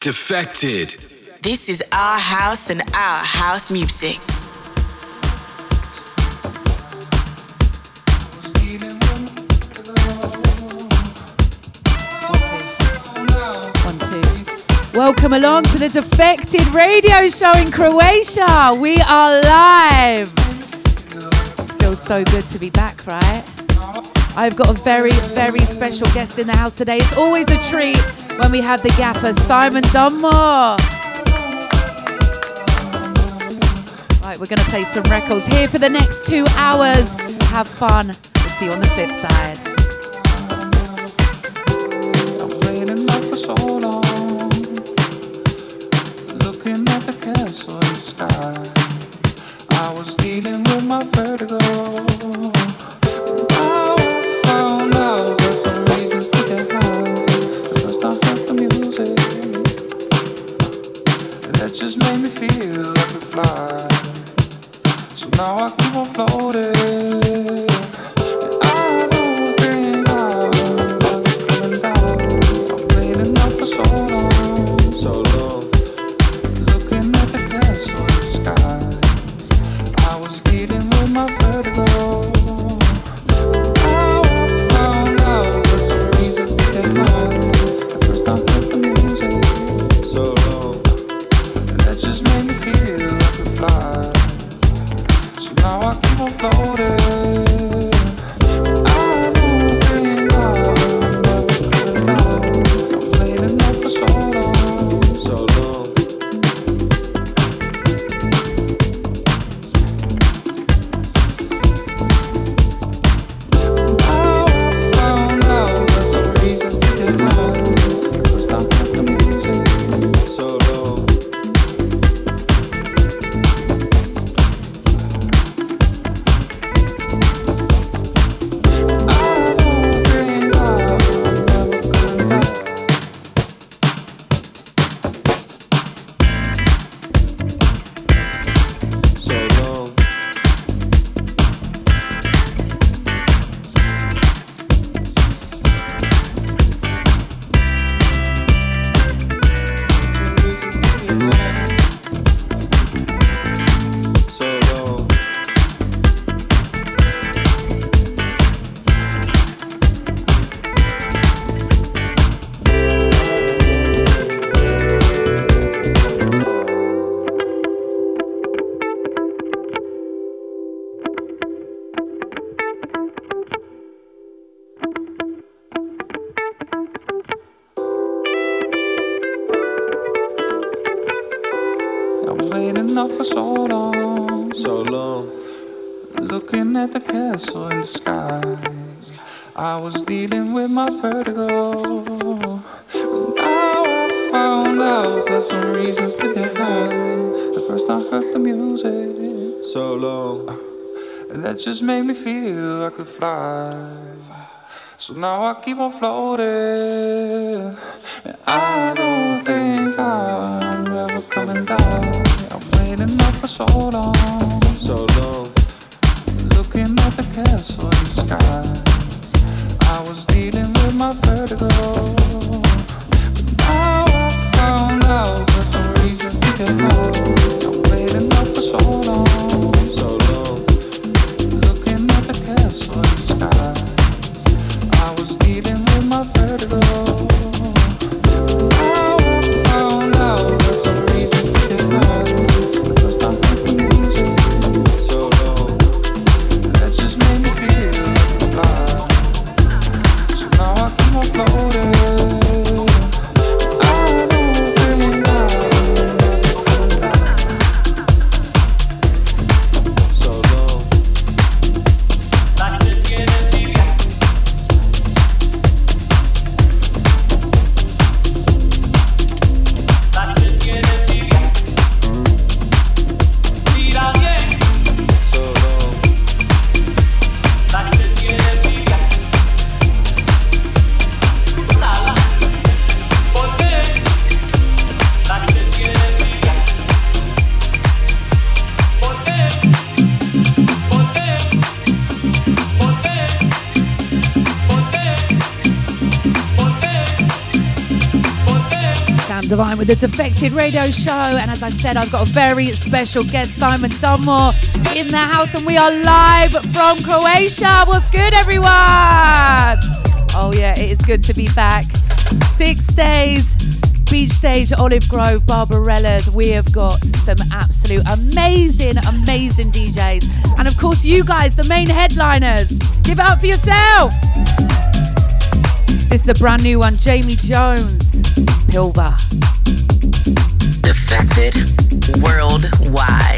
Defected. This is our house and our house music. One, two. Welcome along to the Defected Radio Show in Croatia. We are live. This feels so good to be back, right? I've got a very, very special guest in the house today. It's always a treat when we have the gaffer, Simon Dunmore. Right, we're going to play some records here for the next two hours. Have fun. We'll see you on the flip side. Fly. So now I keep on floating. And I don't think I'm ever coming down. I'm waiting up for so long, so long. Looking at the castle in the sky. I was dealing with my vertigo. But now I found out there's some reasons to get high. The Defected Radio Show. And as I said, I've got a very special guest, Simon Dunmore, in the house, and we are live from Croatia. What's good, everyone? Oh, yeah, it is good to be back. Six days, Beach Stage, Olive Grove, Barbarella's. We have got some absolute amazing, amazing DJs. And of course, you guys, the main headliners. Give it up for yourself. This is a brand new one, Jamie Jones, Pliva. Worldwide.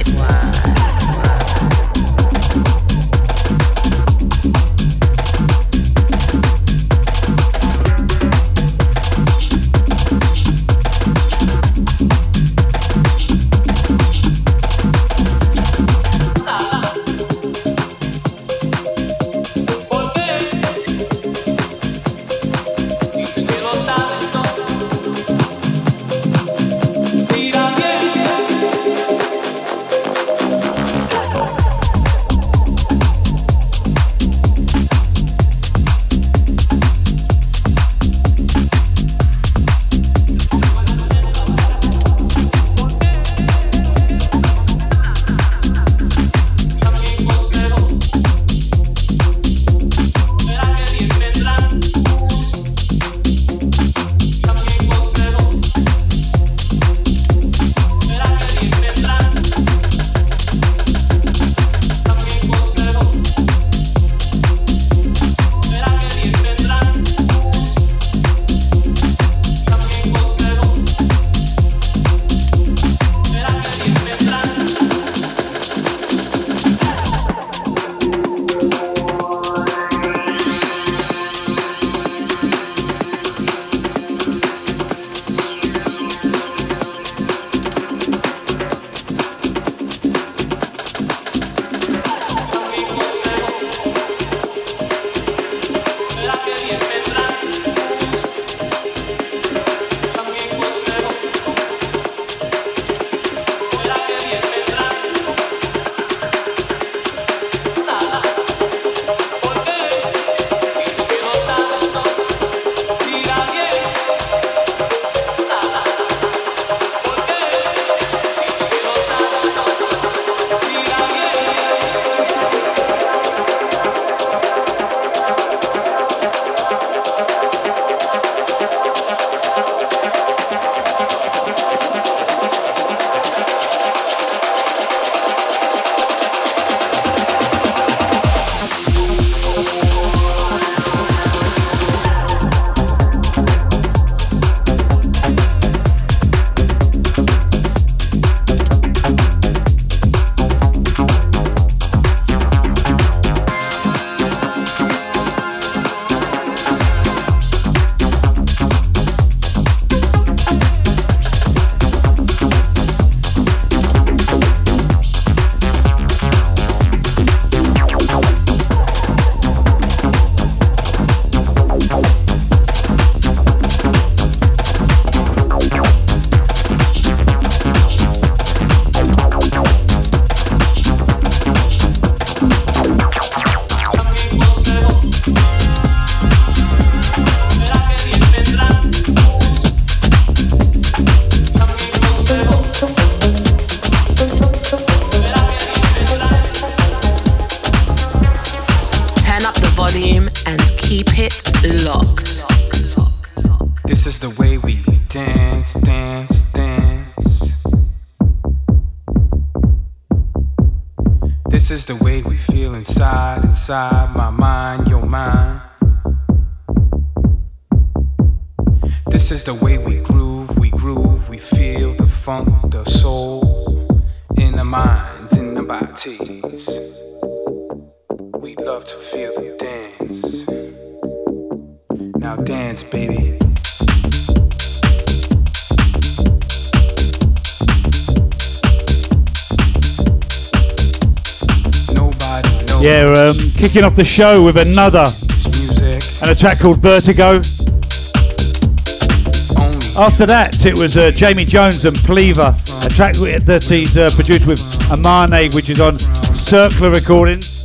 kicking off the show with ANOTR and a track called Vertigo. After that, it was uh, Jamie Jones and Pliva, a track that he's uh, produced with AMEME, which is on Circular Recordings.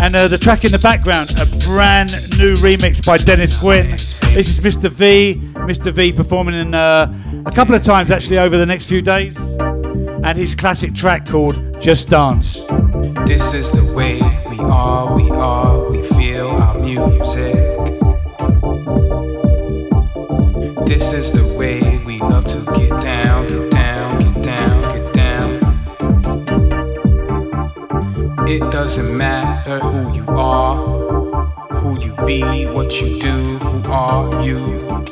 And uh, the track in the background, a brand new remix by Dennis Quin. This is Mr. V, Mr. V performing in, uh, a couple of times actually over the next few days, and his classic track called Just Dance. This is the way we are, we are, we feel our music. This is the way we love to get down, get down, get down, get down. It doesn't matter who you are, who you be, what you do, who are you?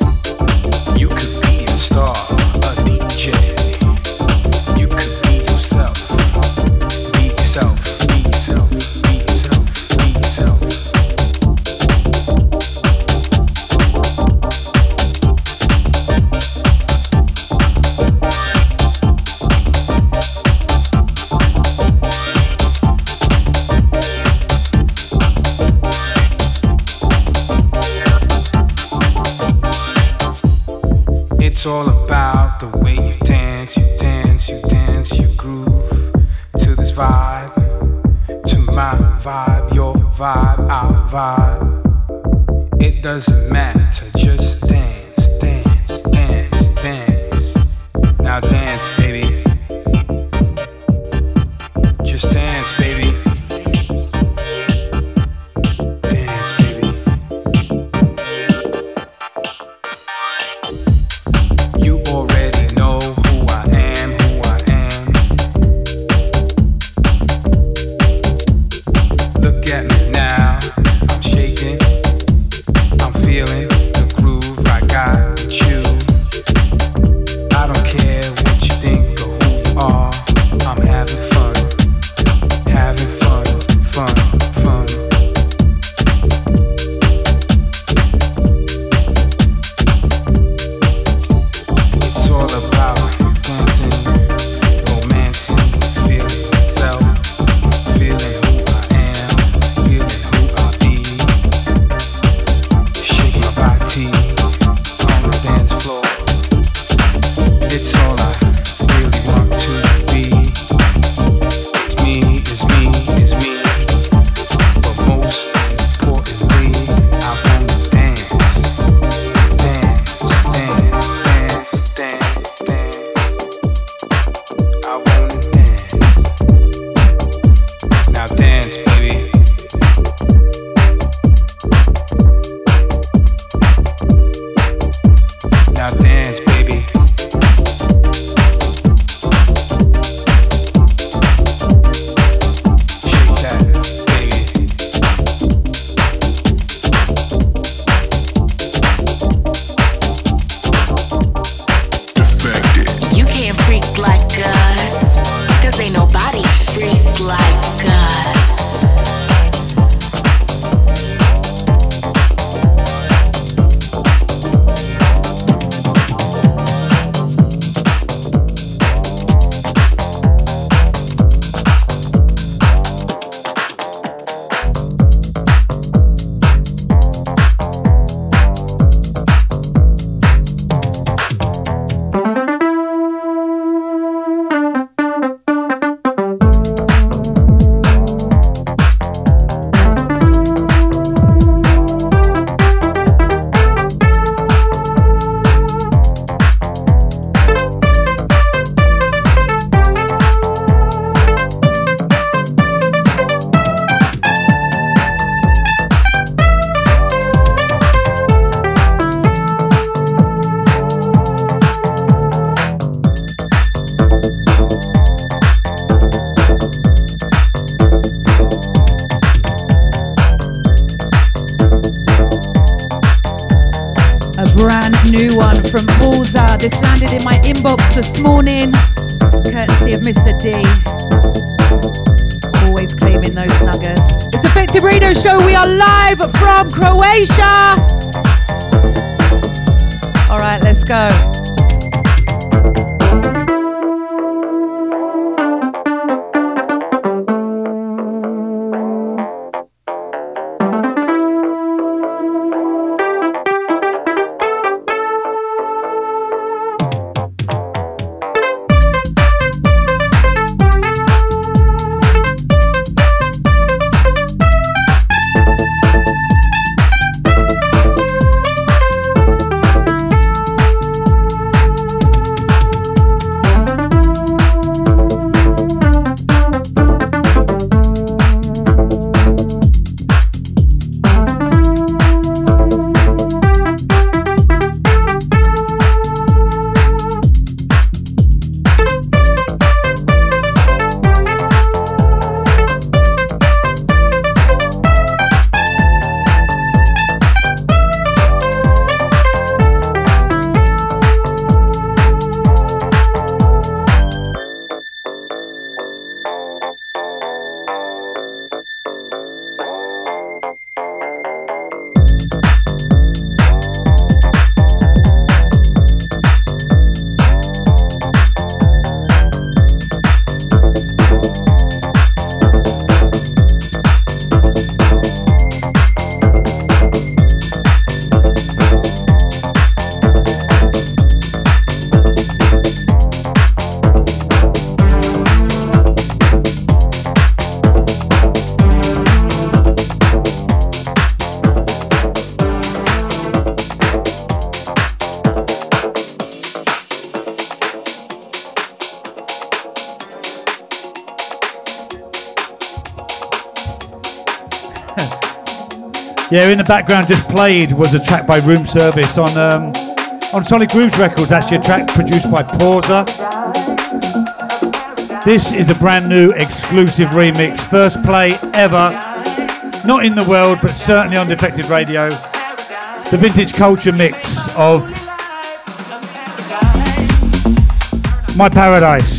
It's all about the way you dance, you dance, you dance, you groove to this vibe, to my vibe, your vibe, our vibe. It doesn't matter, just dance, dance, dance, dance. Now dance, baby. Just dance, baby. Yeah, in the background just played was a track by Room Service on um, on Solid Grooves Records. Actually, a track produced by PAWSA. This is a brand new exclusive remix, first play ever, not in the world, but certainly on Defected Radio. The Vintage Culture mix of My Paradise.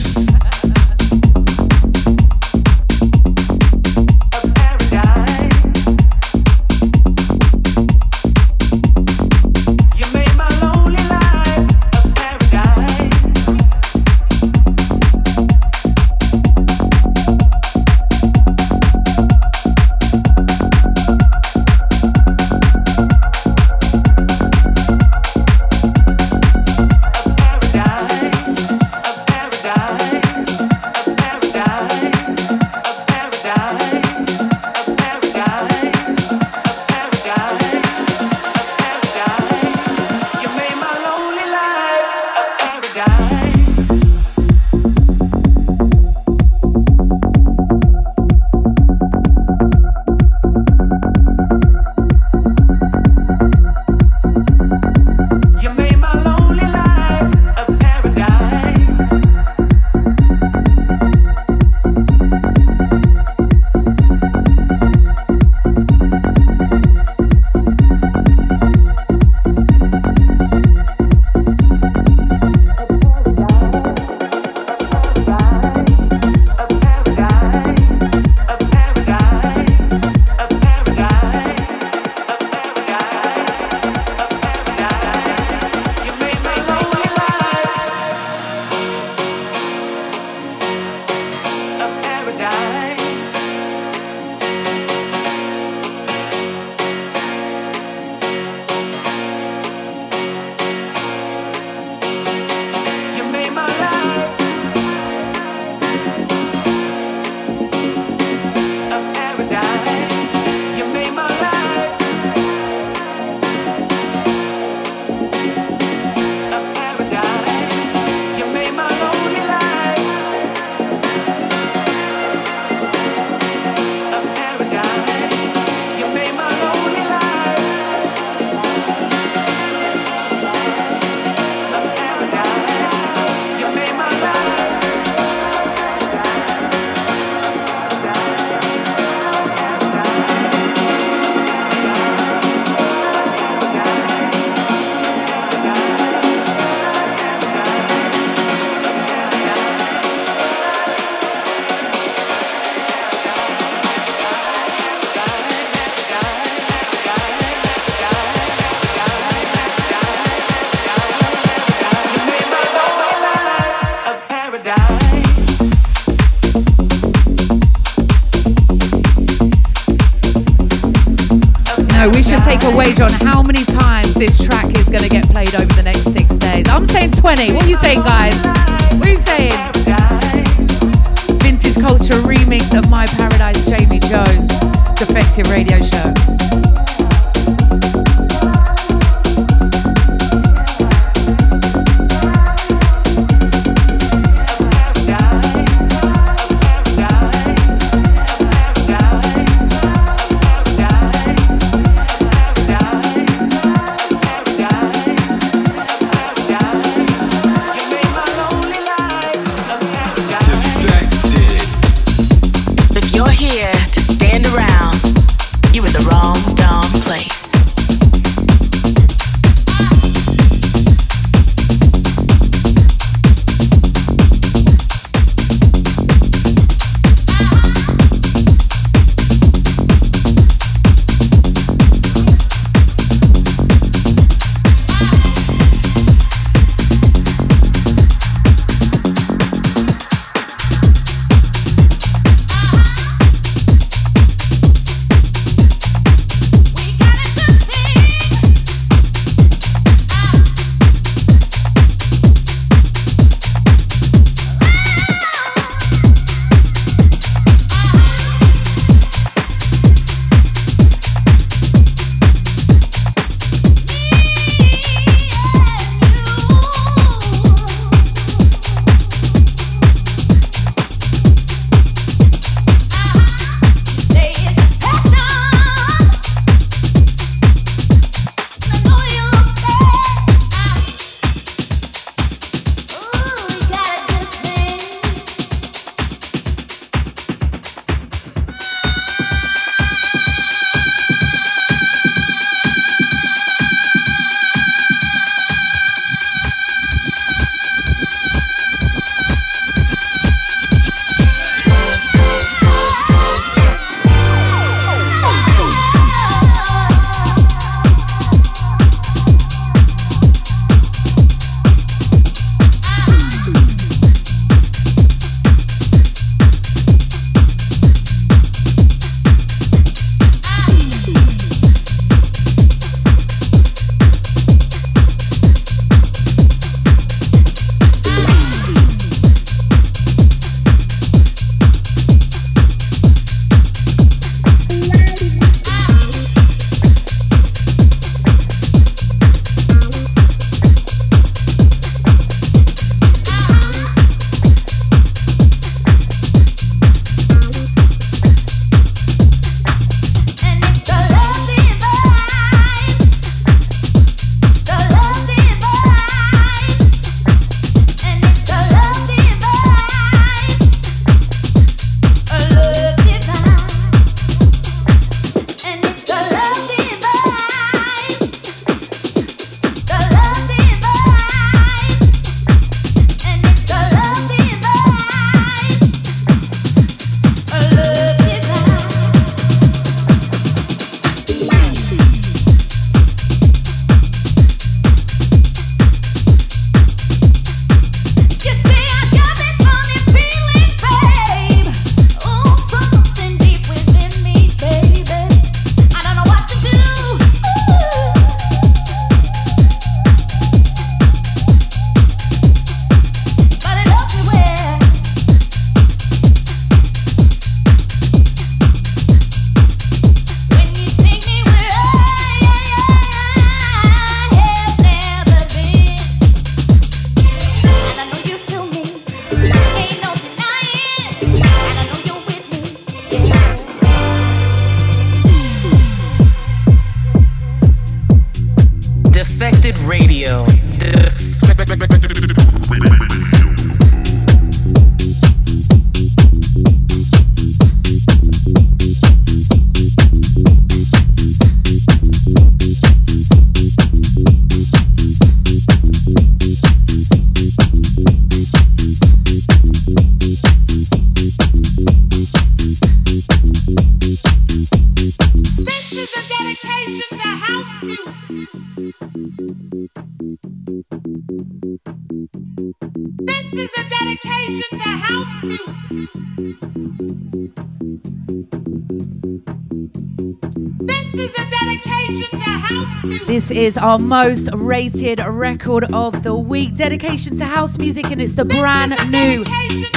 Is our most rated record of the week. Dedication to house music, and it's the brand new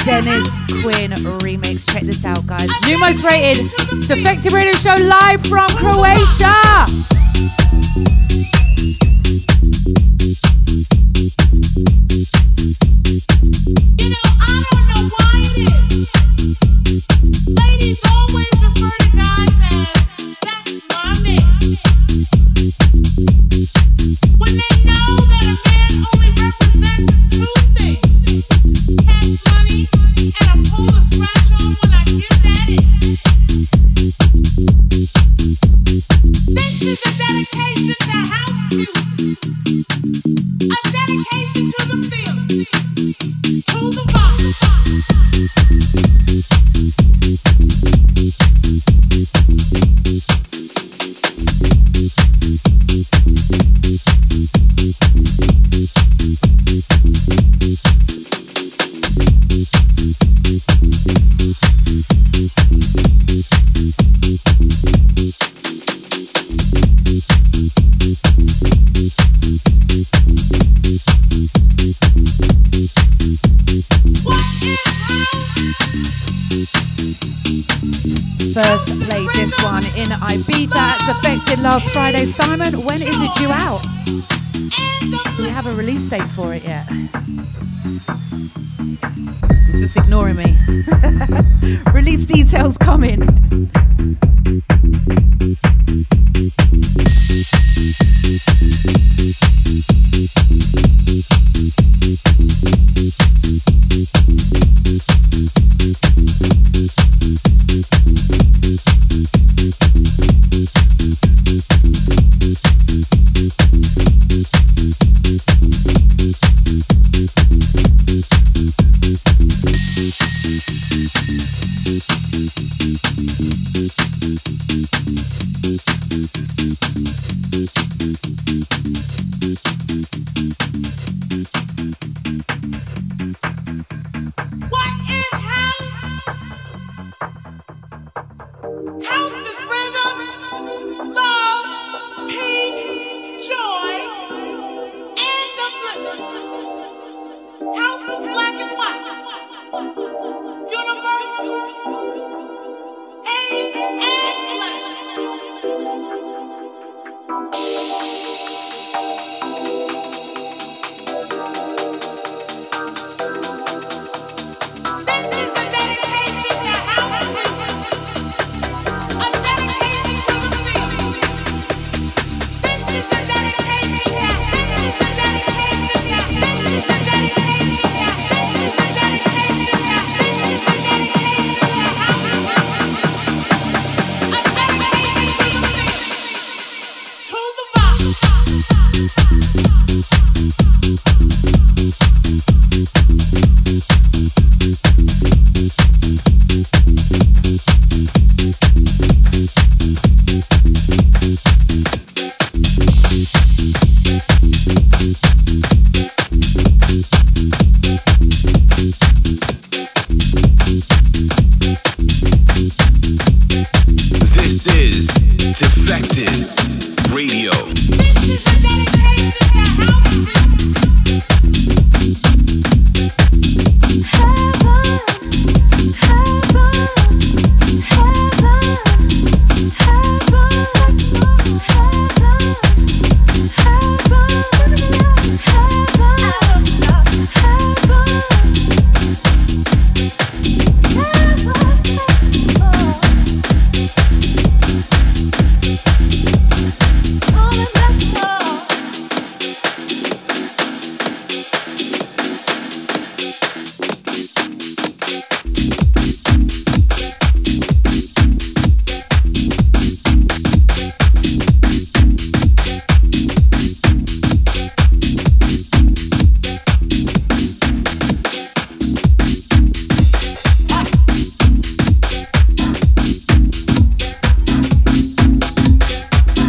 Dennis Quin remix. Check this out, guys. New most rated Defected Radio Show live from Croatia.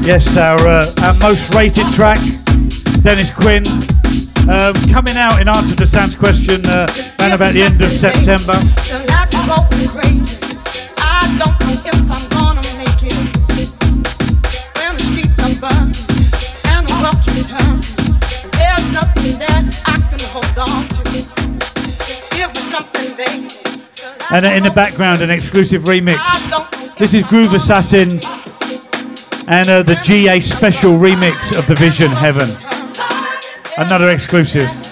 Yes, our, uh, our most rated track, Dennis Quin, Um, coming out in answer to Sam's question uh, around about the end of September. And in the background, an exclusive remix. This is Groove Assassin and uh, the GA special remix of The Vision Heaven. Another exclusive.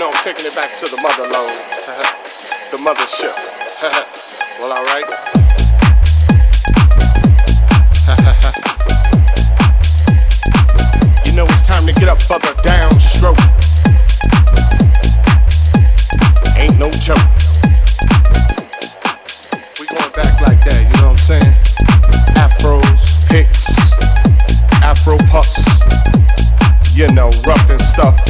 Know, I'm taking it back to the mother load, the mothership. well, alright. you know, it's time to get up for the downstroke. Ain't no joke. We going back like that, you know what I'm saying? Afros, picks, afro puffs, you know, rough and stuff.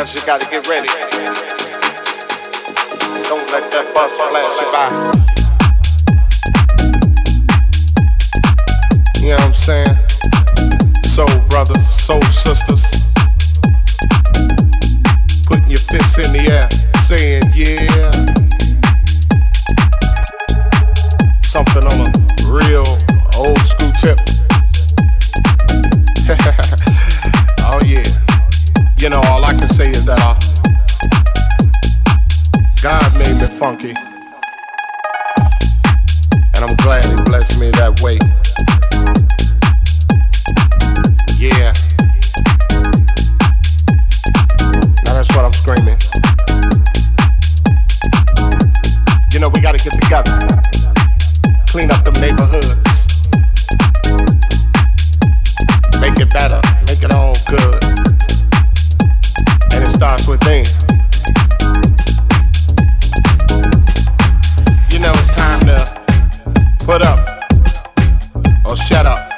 Cause you gotta get ready. Don't let that bus flash you by. You know what I'm saying? Soul brothers, soul sisters. Putting your fists in the air, saying yeah. Something on a real old school tip. say is that uh, God made me funky. And I'm glad He blessed me that way. Yeah. Now that's what I'm screaming. You know, we gotta get together, clean up them neighborhoods, make it better, make it all good. Starts within. You know, it's time to put up or shut up.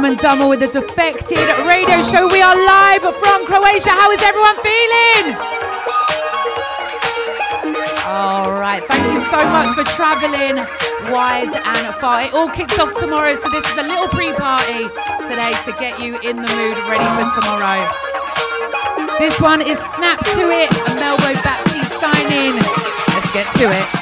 Simon Dunmore with the Defected Radio Show. We are live from Croatia. How is everyone feeling? All right, thank you so much for traveling wide and far. It all kicks off tomorrow, so this is a little pre party today to get you in the mood ready for tomorrow. This one is Snap to It, and Melbo Baptiste signing. Let's get to it.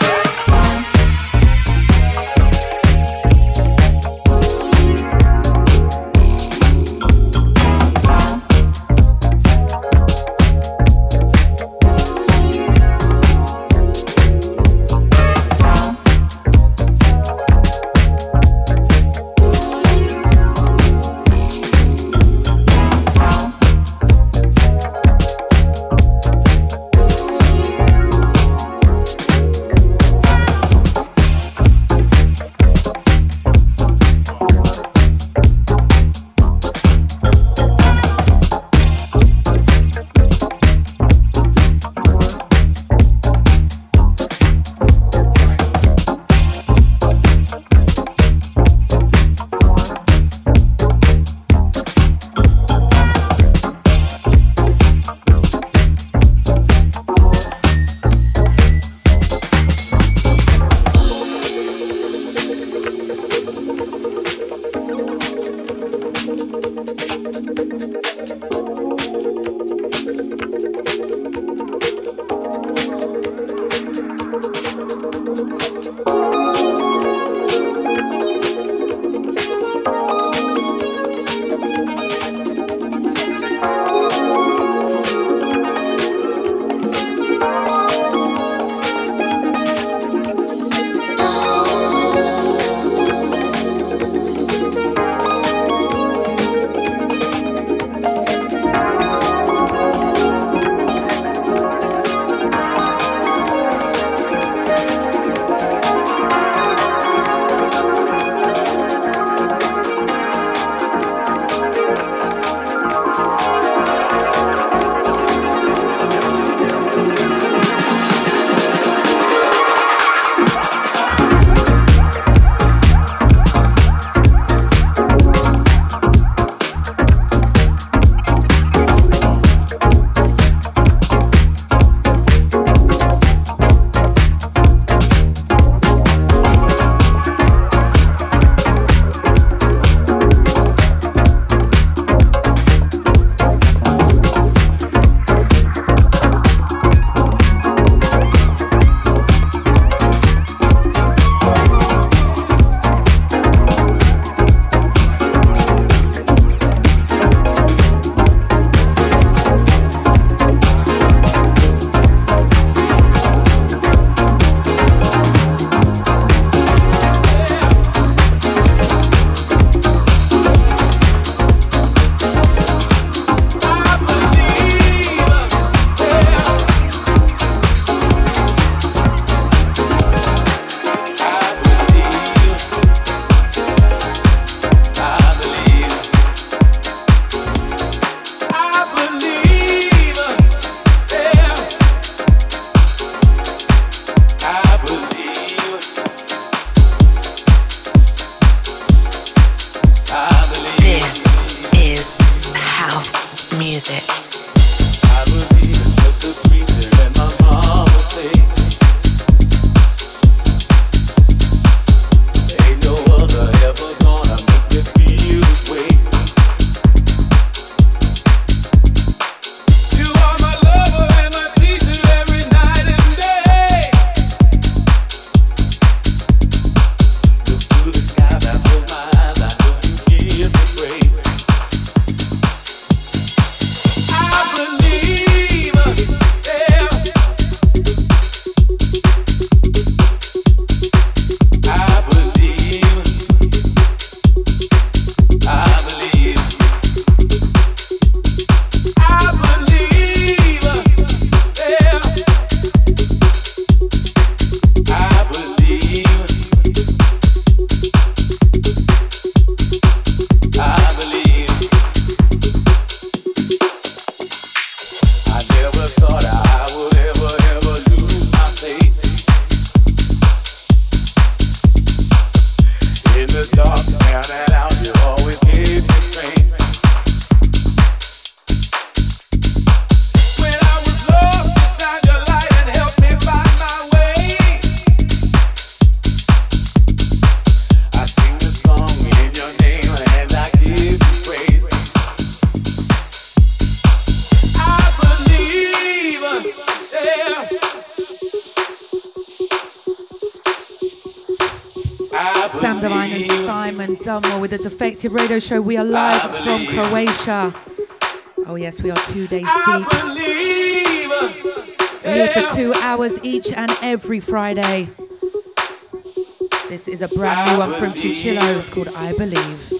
Radio Show. We are live from Croatia. Oh, yes, we are two days deep. We're here for two hours each and every Friday. This is a brand new one from Tucuillo. It's called I Believe.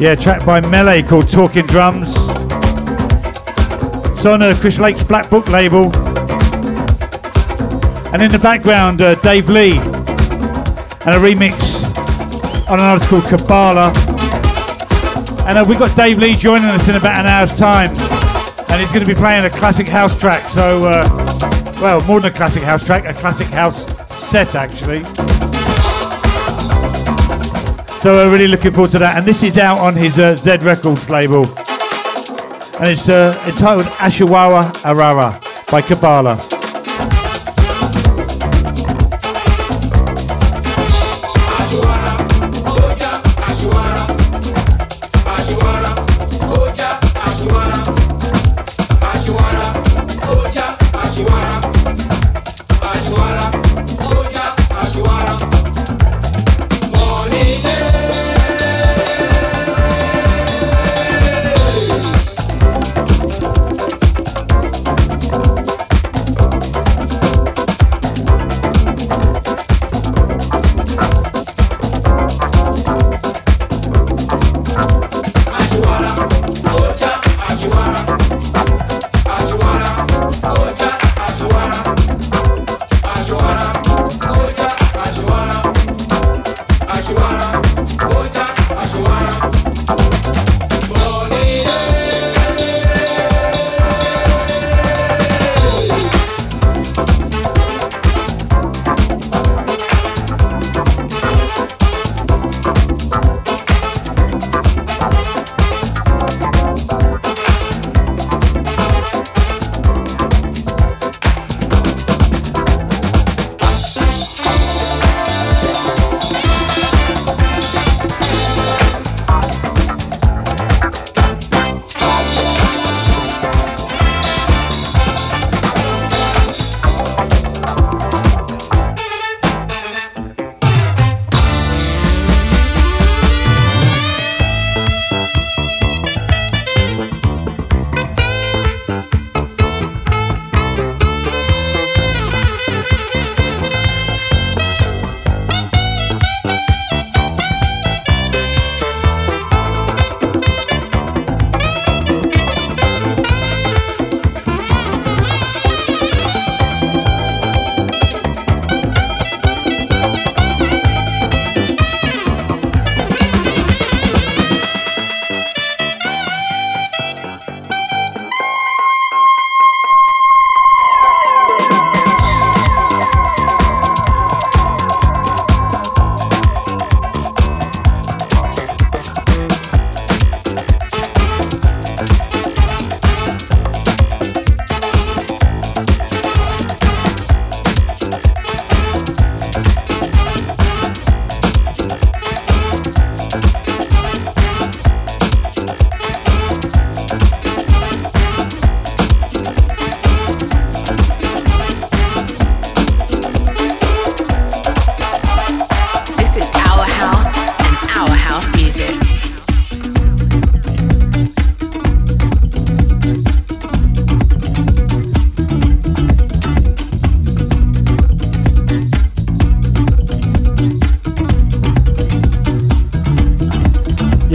Yeah, track by Melé called Talking Drums. It's on uh, Chris Lake's Black Book label. And in the background, uh, Dave Lee and a remix on an artist called Kabbala. And uh, we've got Dave Lee joining us in about an hour's time. and he's going to be playing a classic house track. So, uh, well, more than a classic house track, a classic house set actually. So we're really looking forward to that. And this is out on his uh, Z Records label. And it's uh, entitled Ashiwara Arara by Kabbala.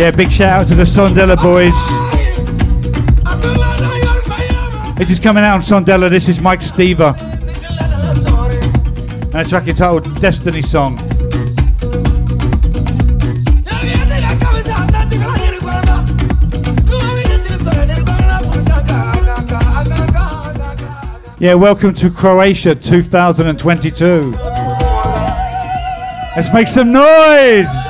Yeah, big shout out to the Sondela boys. This is coming out on Sondela. This is Mike Steva. And a track entitled Destiny Song. Yeah, welcome to Croatia 2022. Let's make some noise!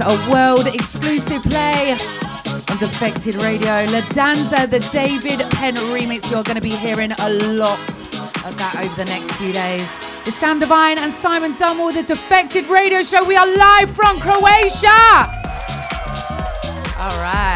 A world exclusive play on Defected Radio. La Danza, the David Penn remix. You're going to be hearing a lot of that over the next few days. It's Sam Divine and Simon Dunmore, the Defected Radio Show. We are live from Croatia. All right.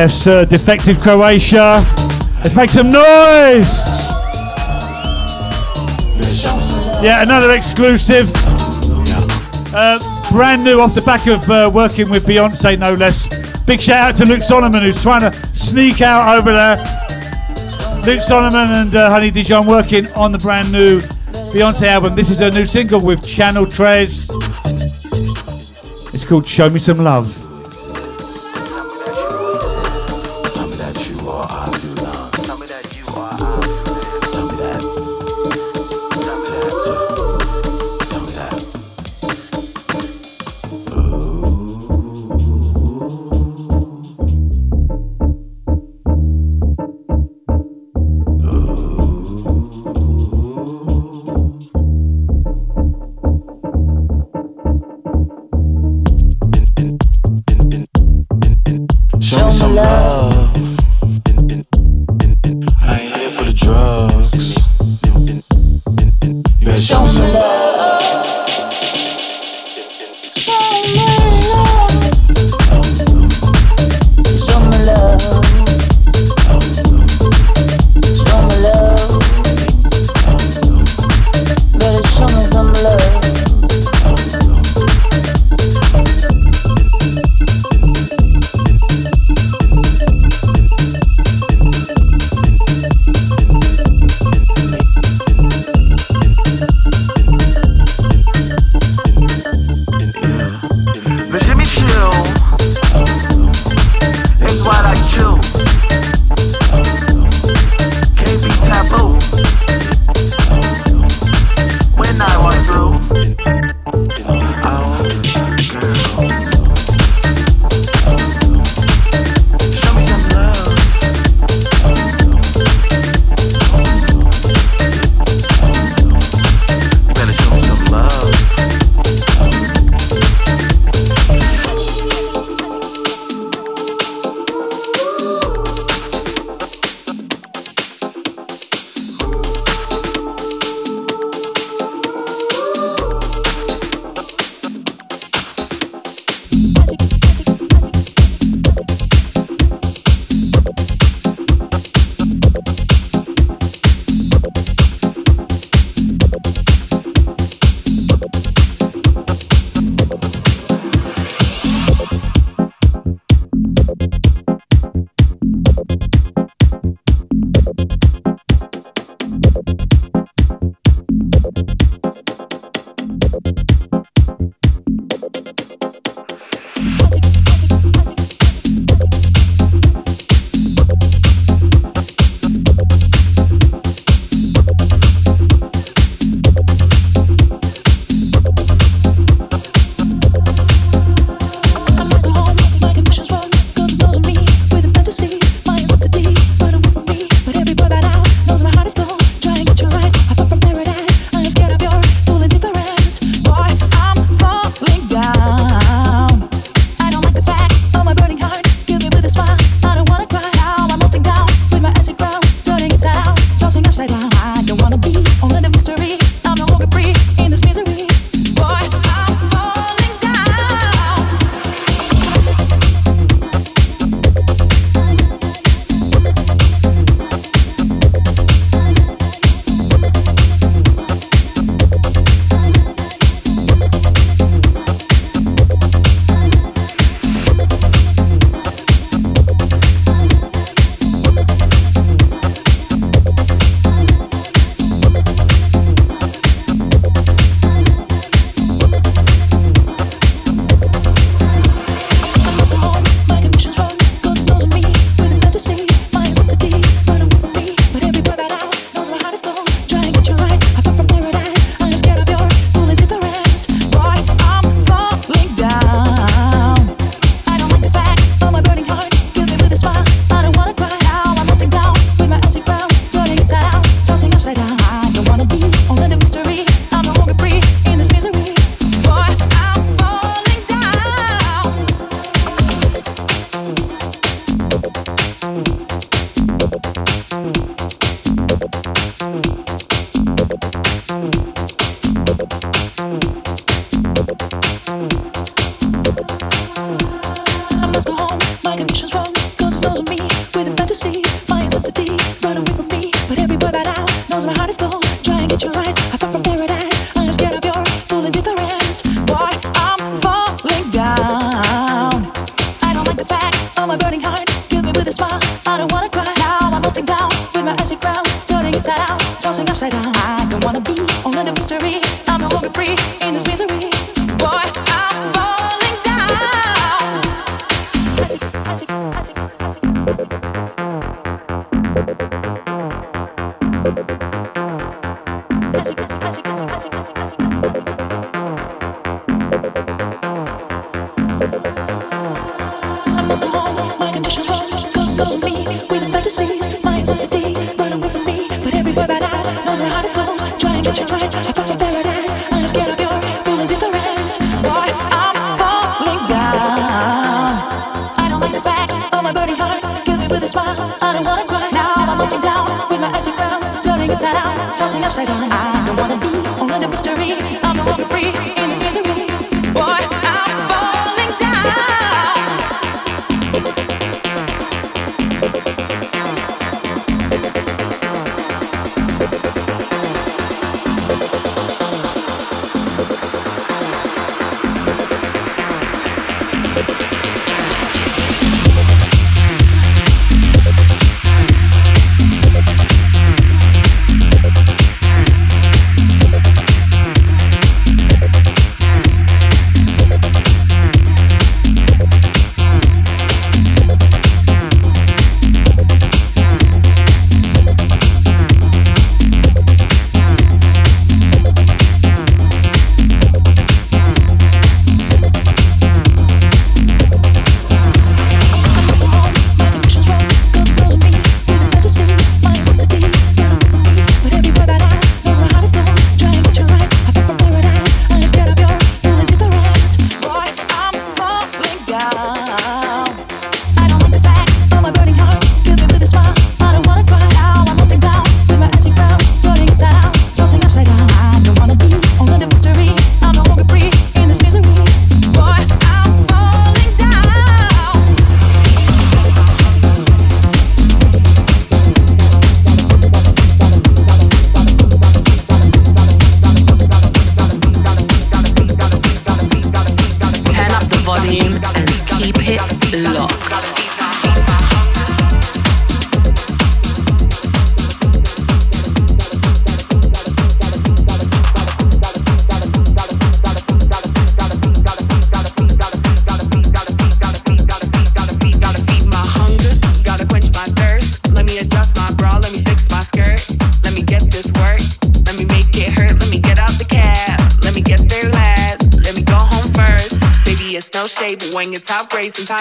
Yes, uh, Defected Croatia. Let's make some noise. Yeah, another exclusive. Uh, brand new off the back of uh, working with Beyonce, no less. Big shout out to Luke Solomon, who's trying to sneak out over there. Luke Solomon and uh, Honey Dijon working on the brand new Beyonce album. This is her new single with Channel Tres. It's called Show Me Some Love.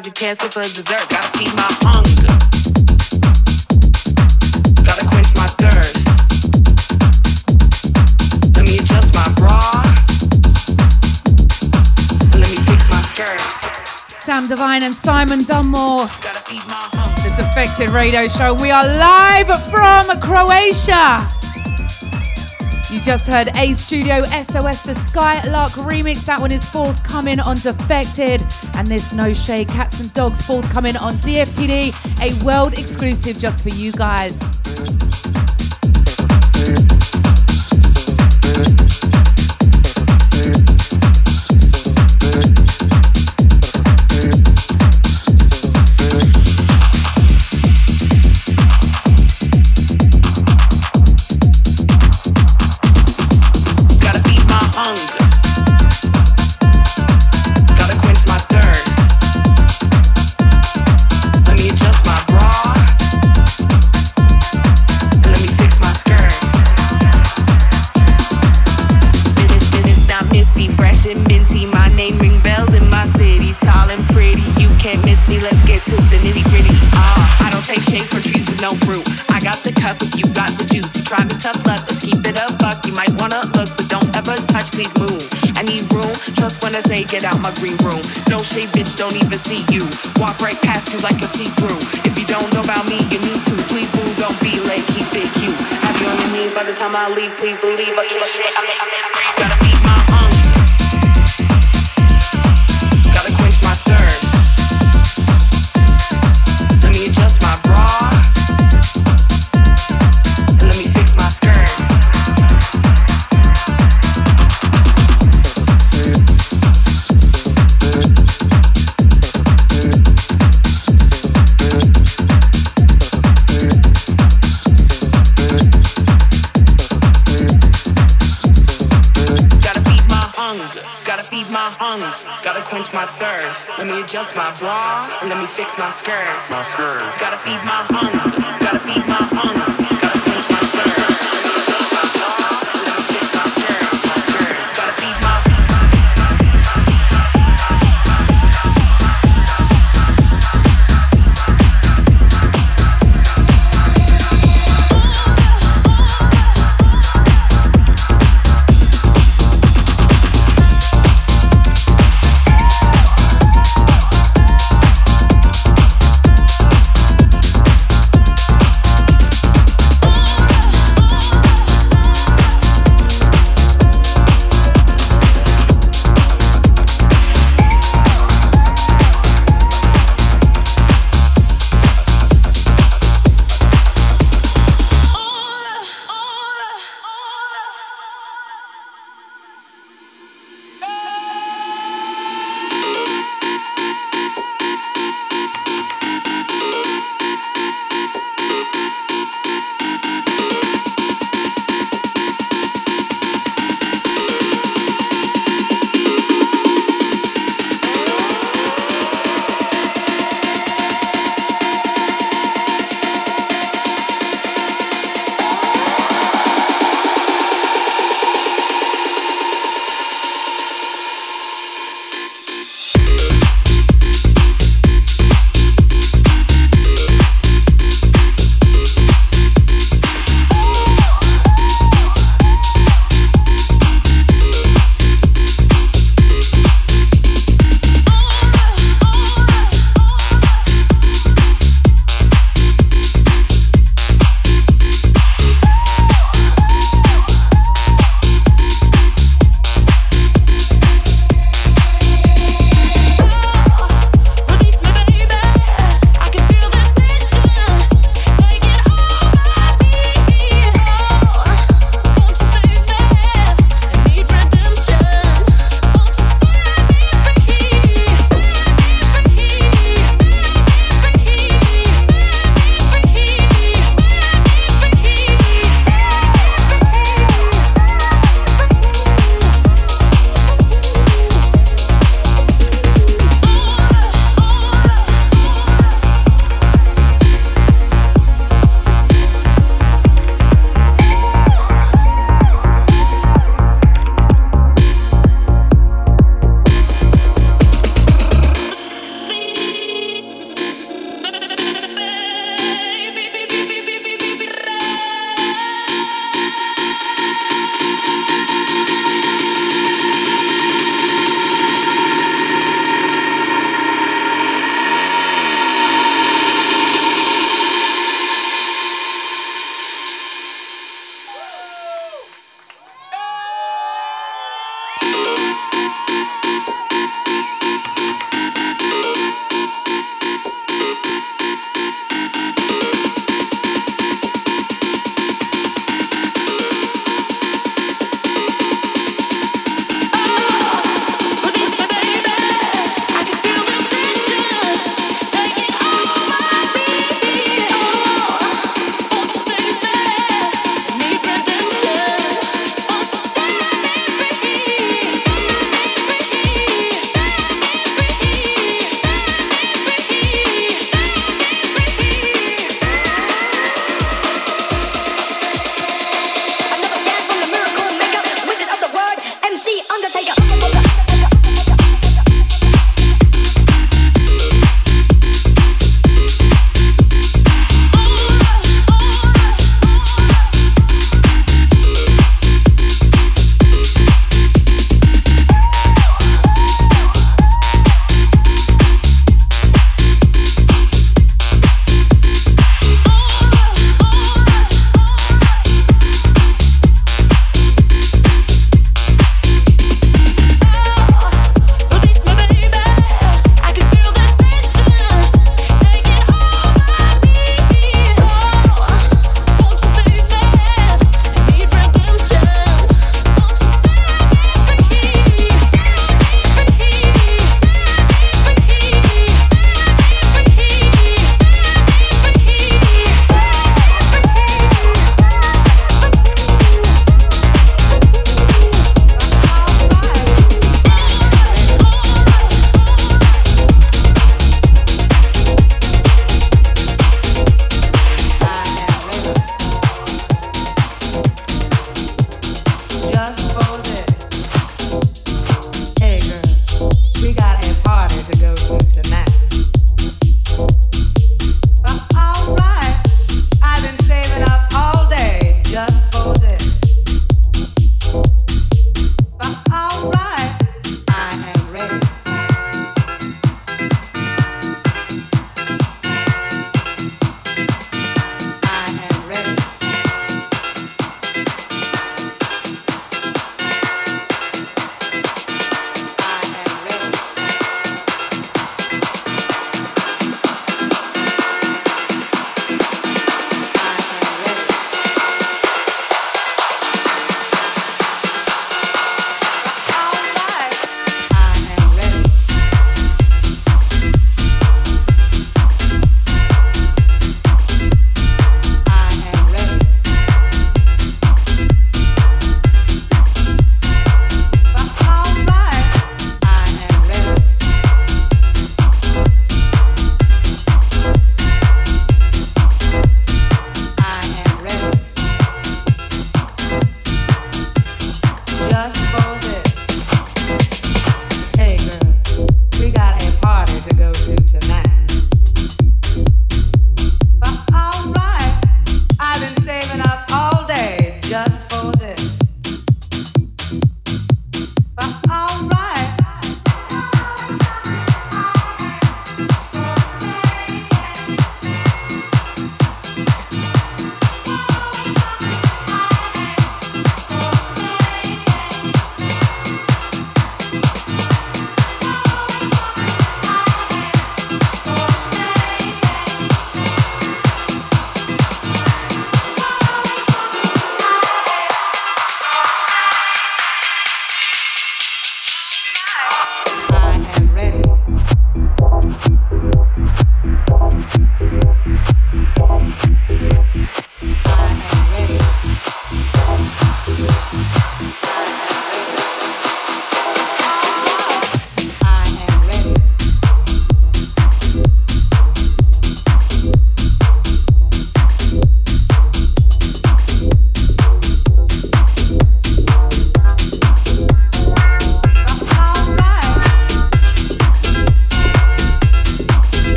cancel for dessert. Gotta feed my hunger. Gotta quench my thirst. Let me adjust my bra. Let me fix my skirt. Sam Divine and Simon Dunmore. The Defected Radio Show. We are live from Croatia. You just heard A Studio SOS The Skylark remix. That one is forthcoming on Defected and there's no shade. Cats and Dogs forthcoming on DFTD, a world exclusive just for you guys. get out my green room. No shade, bitch, don't even see you. Walk right past you like a see through. If you don't know about me, you need to. Please, boo, don't be late, keep it cute. Have you on your knees by the time I leave. Please believe I can shit. My hunger, gotta quench my thirst. Let me adjust my bra, and let me fix my skirt. My skirt. Gotta feed my hunger, gotta feed my hunger,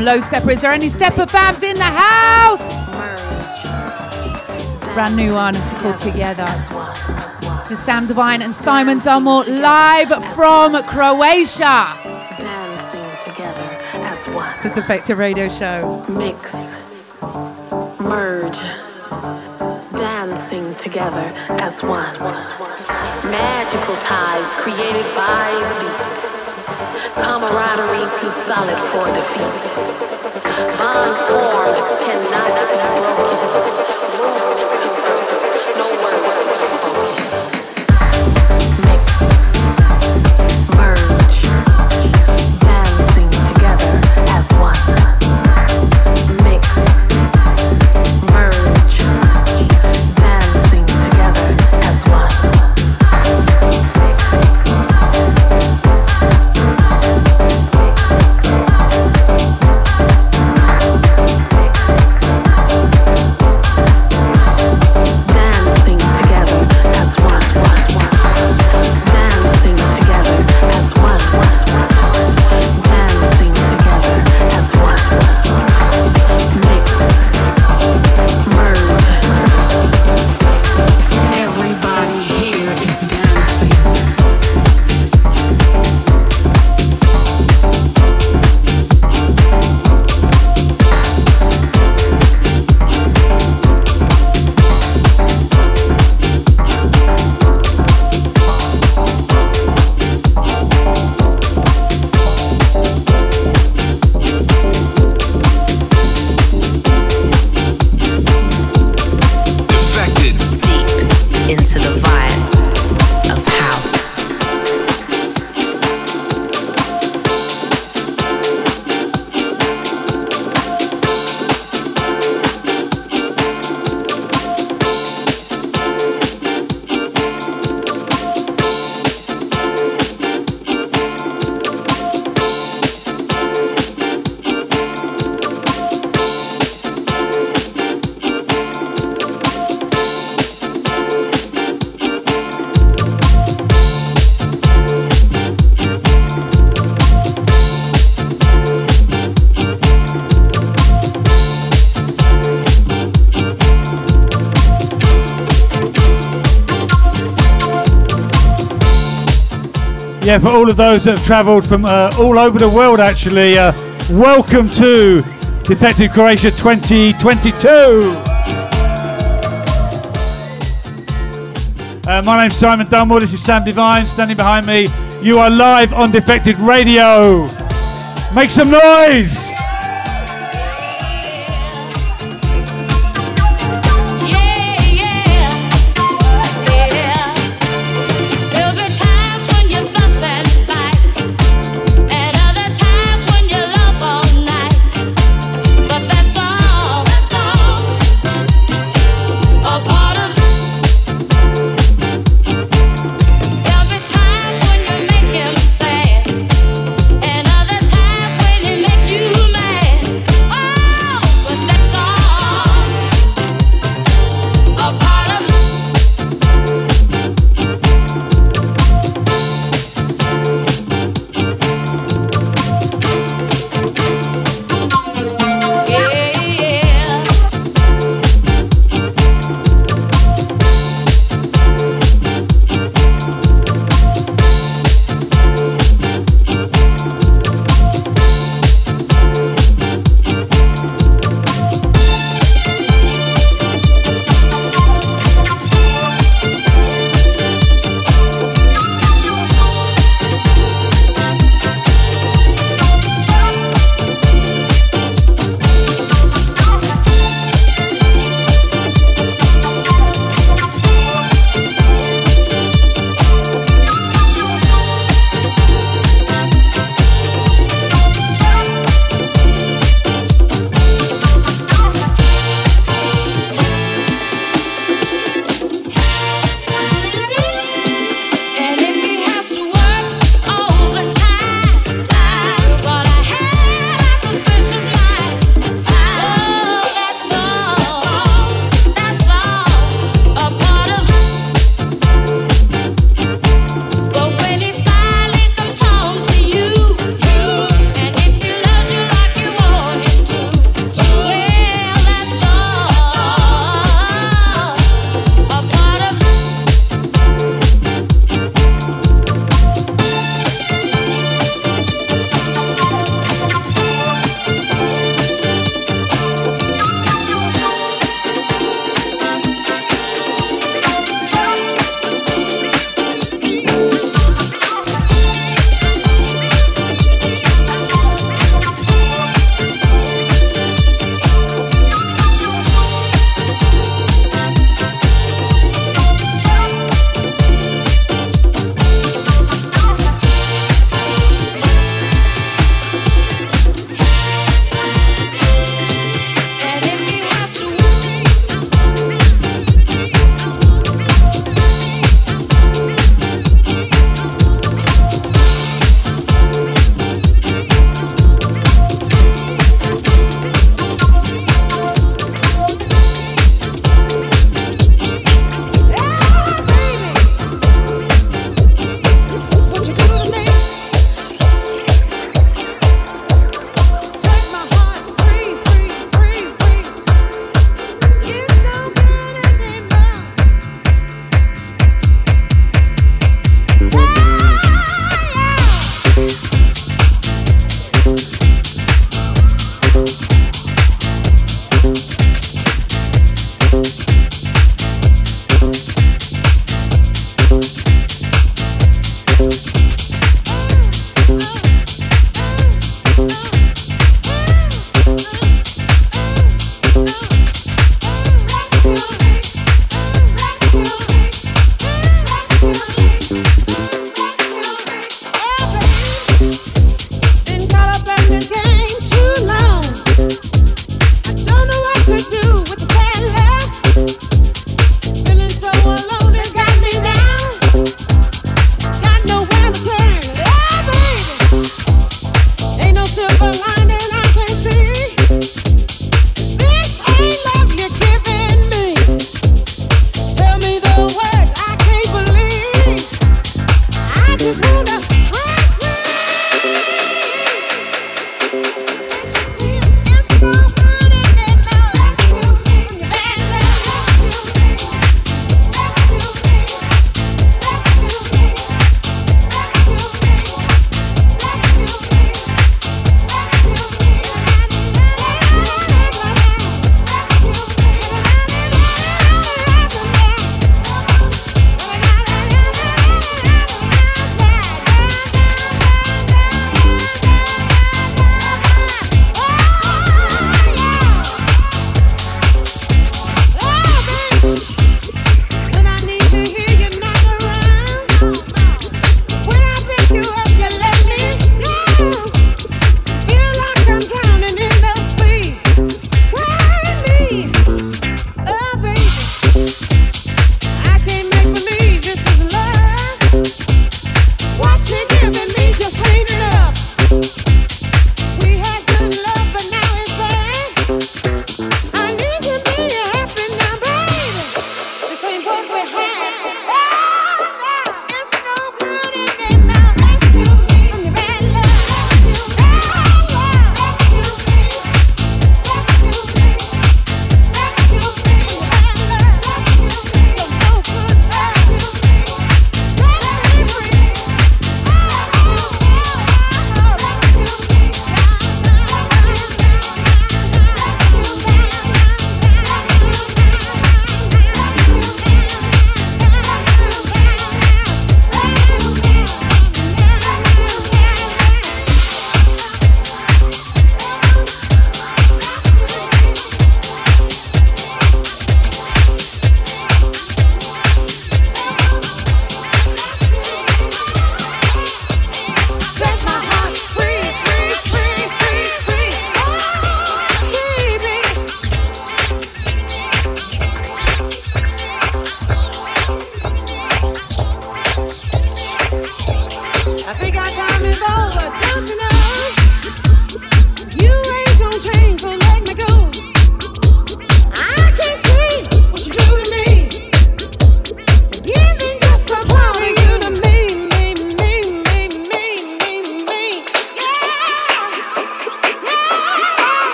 Low Seppa. Is there any Seppa fams in the house? Brand new one called Together. This is Sam Divine and Simon Dunmore live from Croatia. Dancing together as one. It's a Defected Radio Show. Mix, merge, dancing together as one. Magical ties created by the beat. Camaraderie too solid for defeat. Bonds formed cannot be broken. Yeah, for all of those that have travelled from uh, all over the world, actually, uh, welcome to Defected Croatia 2022. Uh, my name's Simon Dunmore. This is Sam Divine standing behind me. You are live on Defected Radio. Make some noise!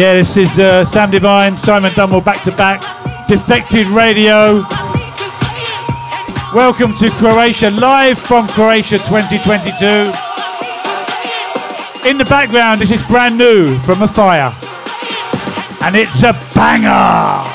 Yeah, this is uh, Sam Divine, Simon Dunmore back to back. Defected Radio. Welcome to Croatia, live from Croatia 2022. In the background, this is brand new from a fire. And it's a banger!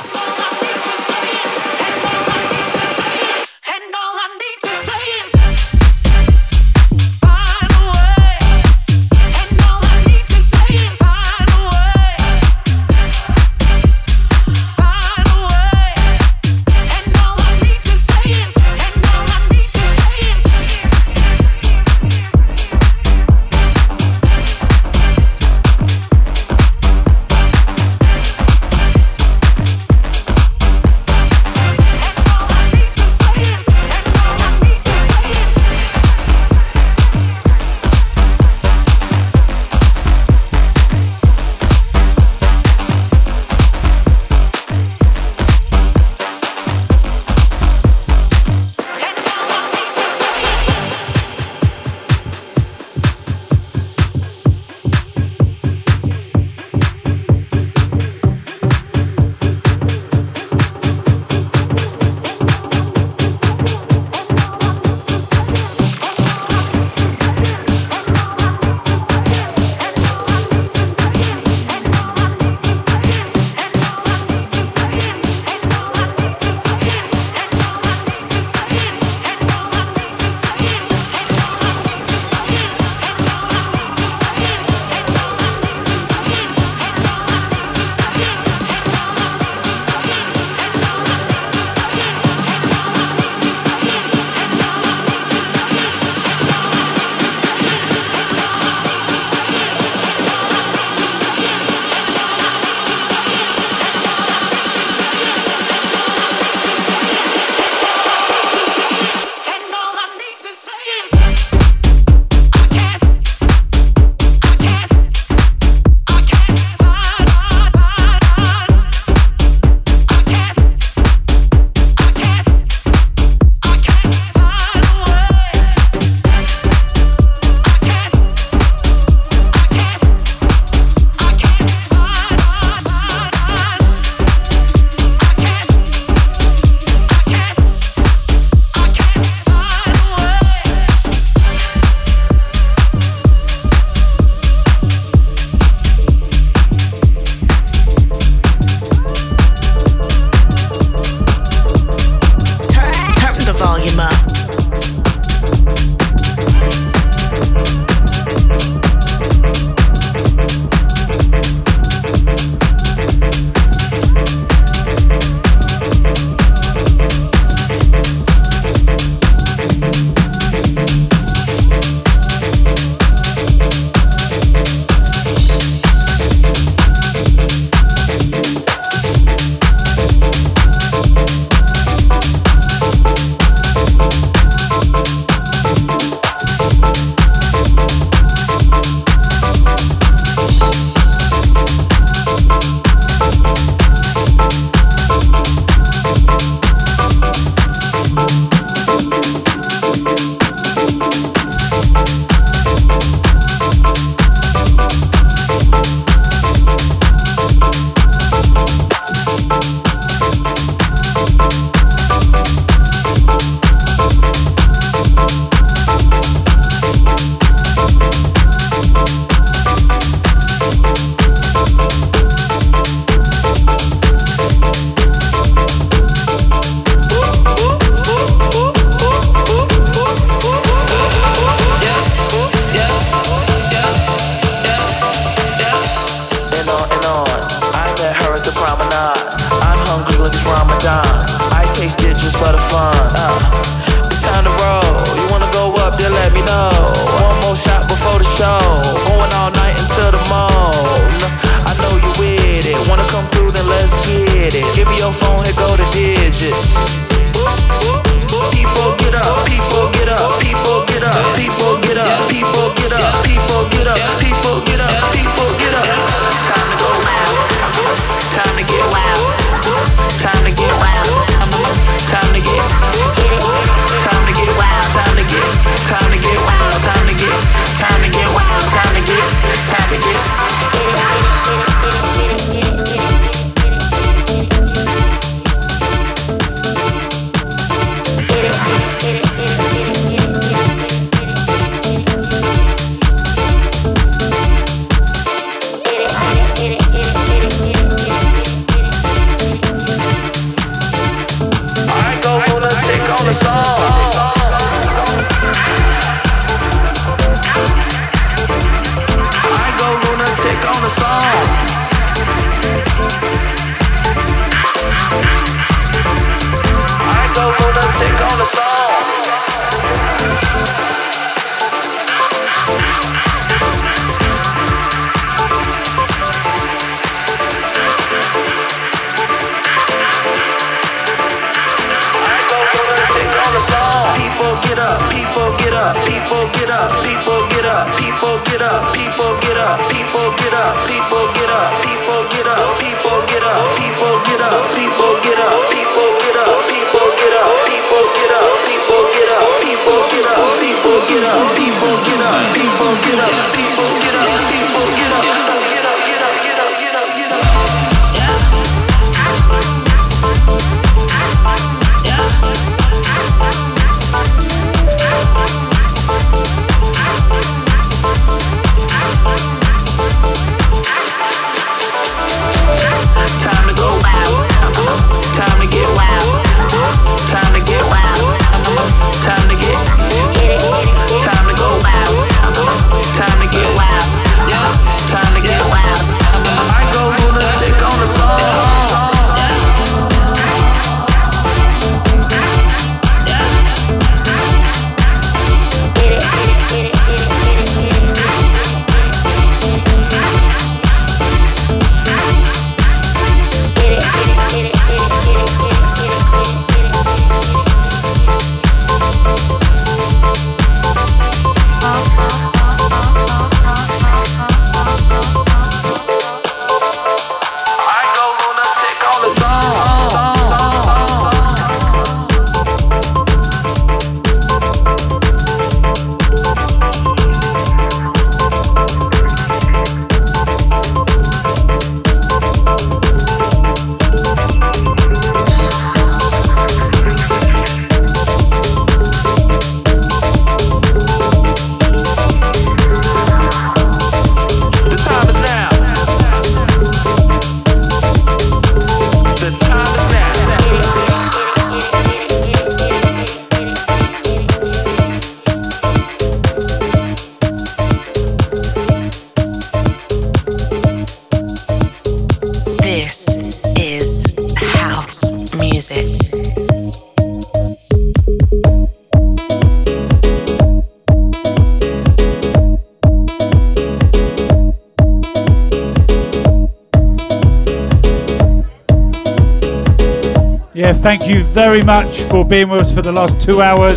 Thank you very much for being with us for the last two hours.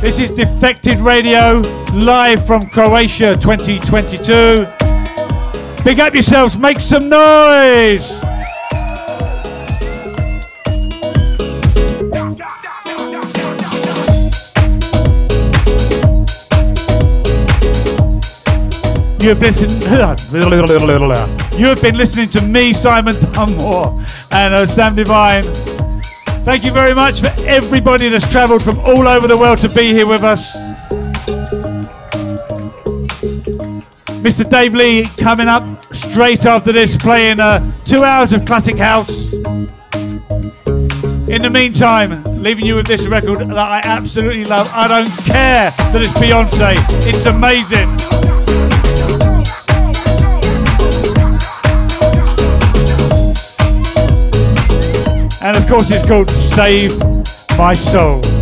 This is Defected Radio, live from Croatia 2022. Big up yourselves, make some noise! You have, you have been listening to me, Simon Dunmore, and uh, Sam Divine. Thank you very much for everybody that's travelled from all over the world to be here with us. Mr. Dave Lee coming up straight after this, playing uh, two hours of classic house. In the meantime, leaving you with this record that I absolutely love. I don't care that it's Beyonce, it's amazing. And of course, it's called Save My Soul.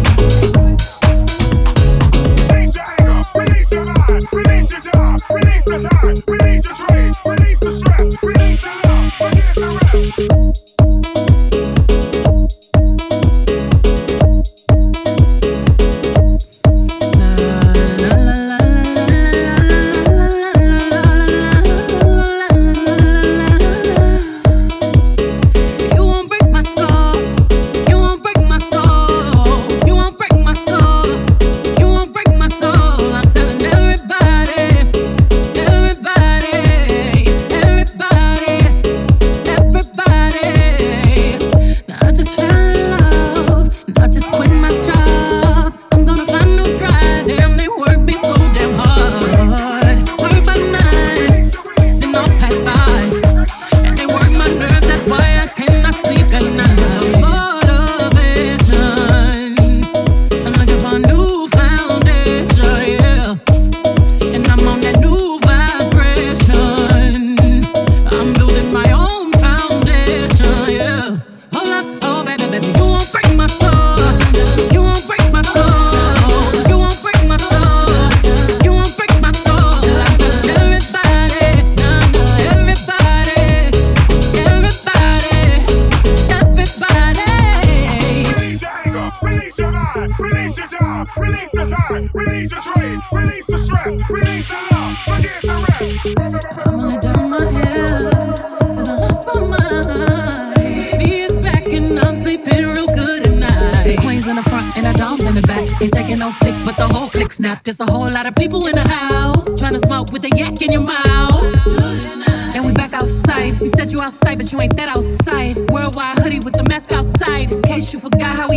outside, but you ain't that outside. Worldwide hoodie with the mask outside. In case you forgot how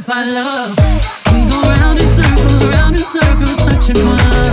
to find love. We go round in circles, round in circles, searching for love.